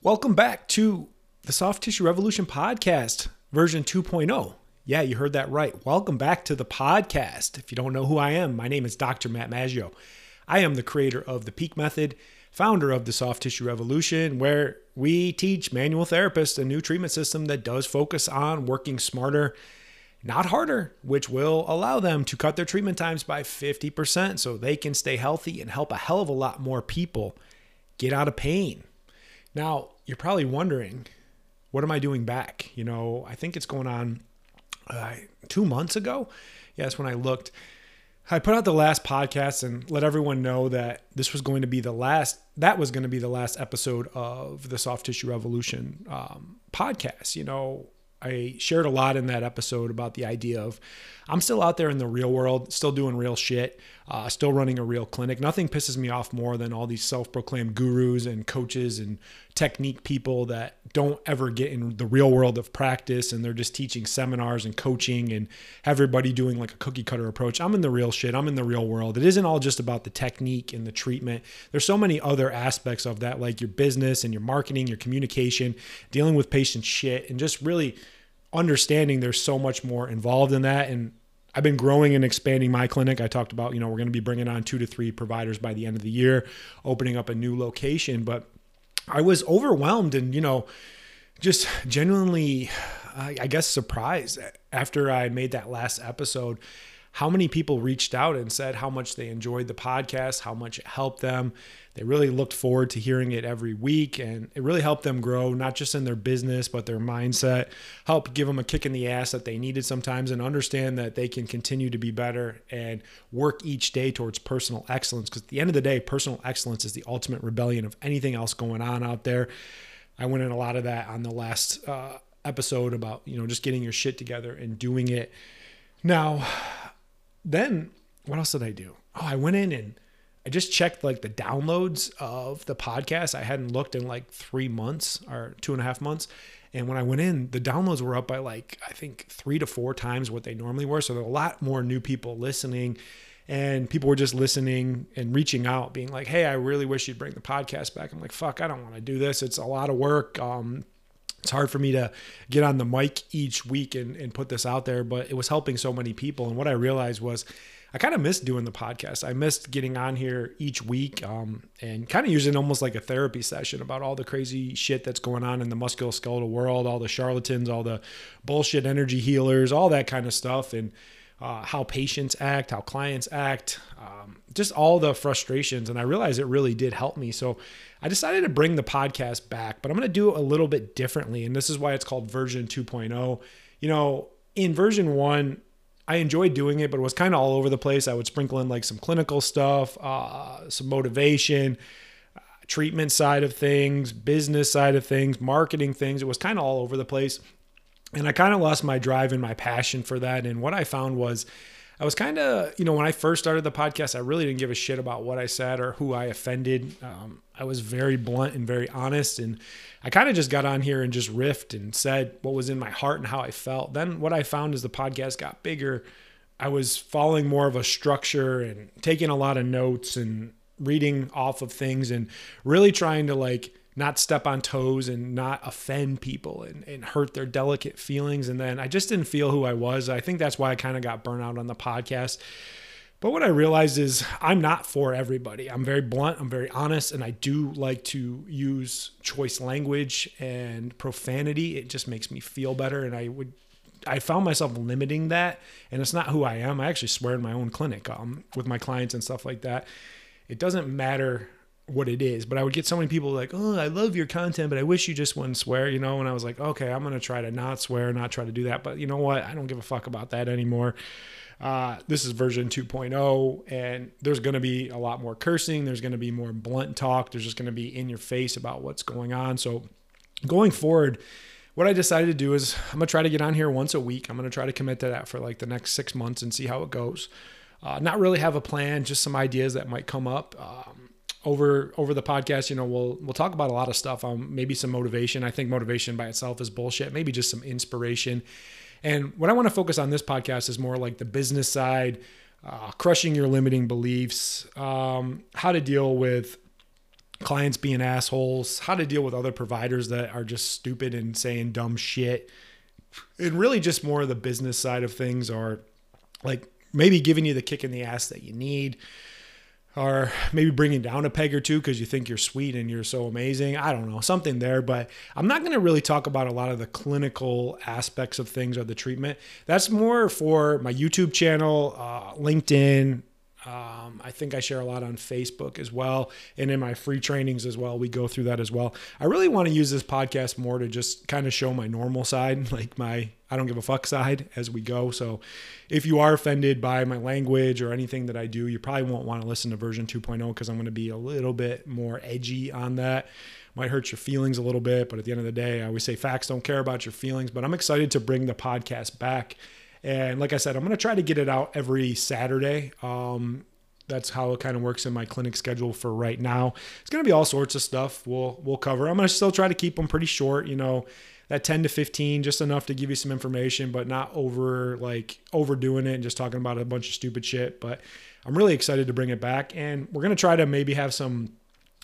Welcome back to the Soft Tissue Revolution podcast, version 2.0. Yeah, you heard that right. Welcome back to the podcast. If you don't know who I am, my name is Dr. Matt Maggio. I am the creator of the Peak Method, founder of the Soft Tissue Revolution, where we teach manual therapists a new treatment system that does focus on working smarter, not harder, which will allow them to cut their treatment times by 50% so they can stay healthy and help a hell of a lot more people get out of pain. Now, you're probably wondering, what am I doing back? You know, I think it's going on uh, two months ago. Yes, when I looked, I put out the last podcast and let everyone know that this was going to be the last. That was going to be the last episode of the Soft Tissue Revolution um, podcast. You know, I shared a lot in that episode about the idea of I'm still out there in the real world, still doing real shit, uh, still running a real clinic. Nothing pisses me off more than all these self proclaimed gurus and coaches and technique people that don't ever get in the real world of practice and they're just teaching seminars and coaching and everybody doing like a cookie cutter approach. I'm in the real shit, I'm in the real world. It isn't all just about the technique and the treatment. There's so many other aspects of that, like your business and your marketing, your communication, dealing with patient shit, and just really understanding there's so much more involved in that. And I've been growing and expanding my clinic. I talked about, you know, we're going to be bringing on two to three providers by the end of the year, opening up a new location. But I was overwhelmed and, you know, just genuinely, I guess, surprised after I made that last episode how many people reached out and said how much they enjoyed the podcast, how much it helped them. They really looked forward to hearing it every week, and it really helped them grow, not just in their business, but their mindset, help give them a kick in the ass that they needed sometimes, and understand that they can continue to be better and work each day towards personal excellence. Because at the end of the day, personal excellence is the ultimate rebellion of anything else going on out there. I went in a lot of that on the last uh, episode about, you know, just getting your shit together and doing it. Now, then what else did I do? Oh, I went in and I just checked like the downloads of the podcast. I hadn't looked in like three months or two and a half months. And when I went in, the downloads were up by like, I think three to four times what they normally were. So there were a lot more new people listening. And people were just listening and reaching out, being like, hey, I really wish you'd bring the podcast back. I'm like, fuck, I don't want to do this. It's a lot of work. Um, it's hard for me to get on the mic each week and, and put this out there, but it was helping so many people. And what I realized was I kind of missed doing the podcast. I missed getting on here each week um, and kind of using almost like a therapy session about all the crazy shit that's going on in the musculoskeletal world, all the charlatans, all the bullshit energy healers, all that kind of stuff. And uh, how patients act, how clients act, um, just all the frustrations. And I realized it really did help me. So I decided to bring the podcast back, but I'm going to do it a little bit differently. And this is why it's called version 2.0. You know, in version one, I enjoyed doing it, but it was kind of all over the place. I would sprinkle in like some clinical stuff, uh, some motivation, uh, treatment side of things, business side of things, marketing things. It was kind of all over the place. And I kind of lost my drive and my passion for that. And what I found was, I was kind of, you know, when I first started the podcast, I really didn't give a shit about what I said or who I offended. Um, I was very blunt and very honest. And I kind of just got on here and just riffed and said what was in my heart and how I felt. Then what I found as the podcast got bigger, I was following more of a structure and taking a lot of notes and reading off of things and really trying to like not step on toes and not offend people and, and hurt their delicate feelings. And then I just didn't feel who I was. I think that's why I kind of got burnt out on the podcast. But what I realized is I'm not for everybody. I'm very blunt, I'm very honest, and I do like to use choice language and profanity. It just makes me feel better. And I would I found myself limiting that, and it's not who I am. I actually swear in my own clinic um, with my clients and stuff like that. It doesn't matter what it is. But I would get so many people like, "Oh, I love your content, but I wish you just wouldn't swear," you know. And I was like, "Okay, I'm gonna try to not swear, not try to do that." But you know what? I don't give a fuck about that anymore. Uh, this is version 2.0, and there's to be a lot more cursing. There's to be more blunt talk. There's just to be in your face about what's going on. So, going forward, what I decided to do is I'm to try to get on here once a week. I'm to try to commit to that for like the next six months and see how it goes. Uh, not really have a plan, just some ideas that might come up. Um, over over the podcast, you know, we'll we'll talk about a lot of stuff. Um, maybe some motivation. I think motivation by itself is bullshit. Maybe just some inspiration. And what I want to focus on this podcast is more like the business side, uh, crushing your limiting beliefs, um, how to deal with clients being assholes, how to deal with other providers that are just stupid and saying dumb shit, and really just more of the business side of things are like maybe giving you the kick in the ass that you need or maybe bringing down a peg or two because you think you're sweet and you're so amazing. I don't know, something there. But I'm not going to really talk about a lot of the clinical aspects of things or the treatment. That's more for my YouTube channel, uh, LinkedIn, um, I think I share a lot on Facebook as well, and in my free trainings as well. We go through that as well. I really want to use this podcast more to just kind of show my normal side, like my I don't give a fuck side as we go. So, if you are offended by my language or anything that I do, you probably won't want to listen to version 2.0 because I'm going to be a little bit more edgy on that. Might hurt your feelings a little bit, but at the end of the day, I always say facts don't care about your feelings. But I'm excited to bring the podcast back and like I said, I'm going to try to get it out every Saturday. Um, that's how it kind of works in my clinic schedule for right now. It's going to be all sorts of stuff we'll we'll cover. I'm going to still try to keep them pretty short, you know, that 10 to 15 just enough to give you some information but not over like overdoing it and just talking about a bunch of stupid shit, but I'm really excited to bring it back and we're going to try to maybe have some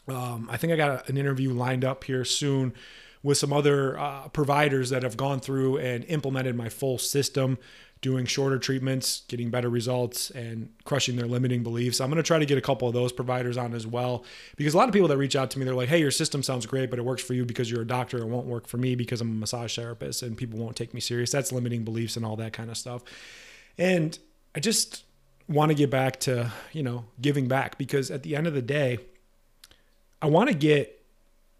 um, I think I got an interview lined up here soon with some other uh, providers that have gone through and implemented my full system doing shorter treatments, getting better results, and crushing their limiting beliefs. I'm going to try to get a couple of those providers on as well because a lot of people that reach out to me, they're like, hey, your system sounds great, but it works for you because you're a doctor. It won't work for me because I'm a massage therapist and people won't take me serious. That's limiting beliefs and all that kind of stuff. And I just want to get back to, you know, giving back because at the end of the day, I want to get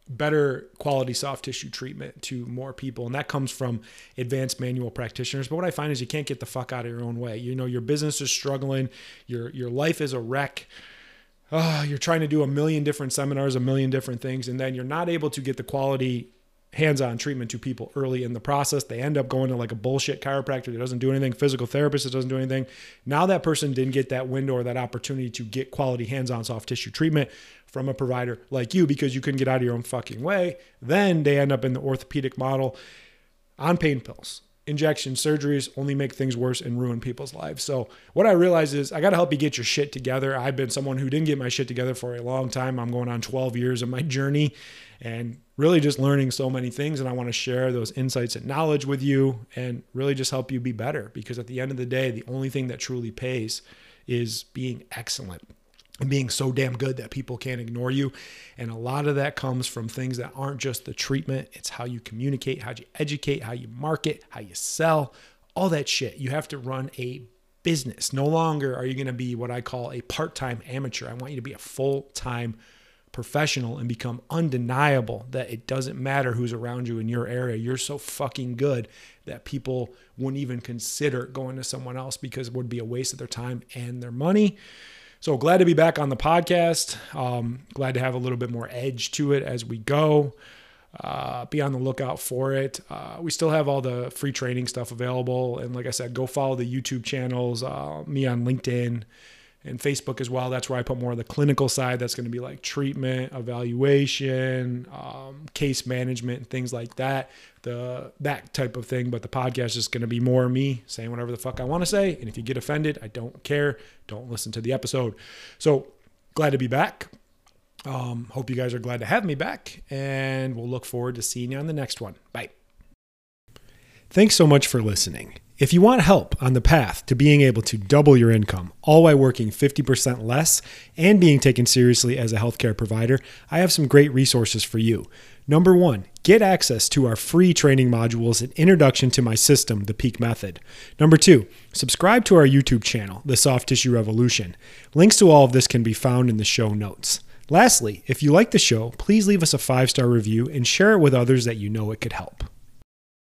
better quality soft tissue treatment to more people. And that comes from advanced manual practitioners. But what i find is you can't get the fuck out of your own way. You know your business is struggling. Your your life is a wreck. Oh, you're trying to do a million different seminars a million different things and then you're not able to get the quality hands-on treatment to people early in the process. They end up going to like a bullshit chiropractor that doesn't do anything, physical therapist that doesn't do anything. Now that person didn't get that window or that opportunity to get quality hands-on soft tissue treatment from a provider like you because you couldn't get out of your own fucking way. Then they end up in the orthopedic model on pain pills injection surgeries only make things worse and ruin people's lives. So what I realize is I got to help you get your shit together. I've been someone who didn't get my shit together for a long time. I'm going on 12 years of my journey and really just learning so many things and I want to share those insights and knowledge with you and really just help you be better because at the end of the day the only thing that truly pays is being excellent and being so damn good that people can't ignore you. And a lot of that comes from things that aren't just the treatment, it's how you communicate, how you educate, how you market, how you sell, all that shit. You have to run a business. No longer are you going to be what I call a part time amateur. I want you to be a full time professional and become undeniable that it doesn't matter who's around you in your area. You're so fucking good that people wouldn't even consider going to someone else because it would be a waste of their time and their money. So glad to be back on the podcast. Um, glad to have a little bit more edge to it as we go. Uh, be on the lookout for it. Uh, we still have all the free training stuff available. And like I said, go follow the YouTube channels, uh, me on LinkedIn, and Facebook as well. That's where I put more of the clinical side. That's going to be like treatment, evaluation, um, case management, things like that. The that type of thing. But the podcast is going to be more me saying whatever the fuck I want to say. And if you get offended, I don't care. Don't listen to the episode. So glad to be back. Um, hope you guys are glad to have me back, and we'll look forward to seeing you on the next one. Bye. Thanks so much for listening. If you want help on the path to being able to double your income, all while working 50% less and being taken seriously as a healthcare provider, I have some great resources for you. Number one, get access to our free training modules and introduction to my system, the Peak Method. Number two, subscribe to our YouTube channel, The Soft Tissue Revolution. Links to all of this can be found in the show notes. Lastly, if you like the show, please leave us a five star review and share it with others that you know it could help.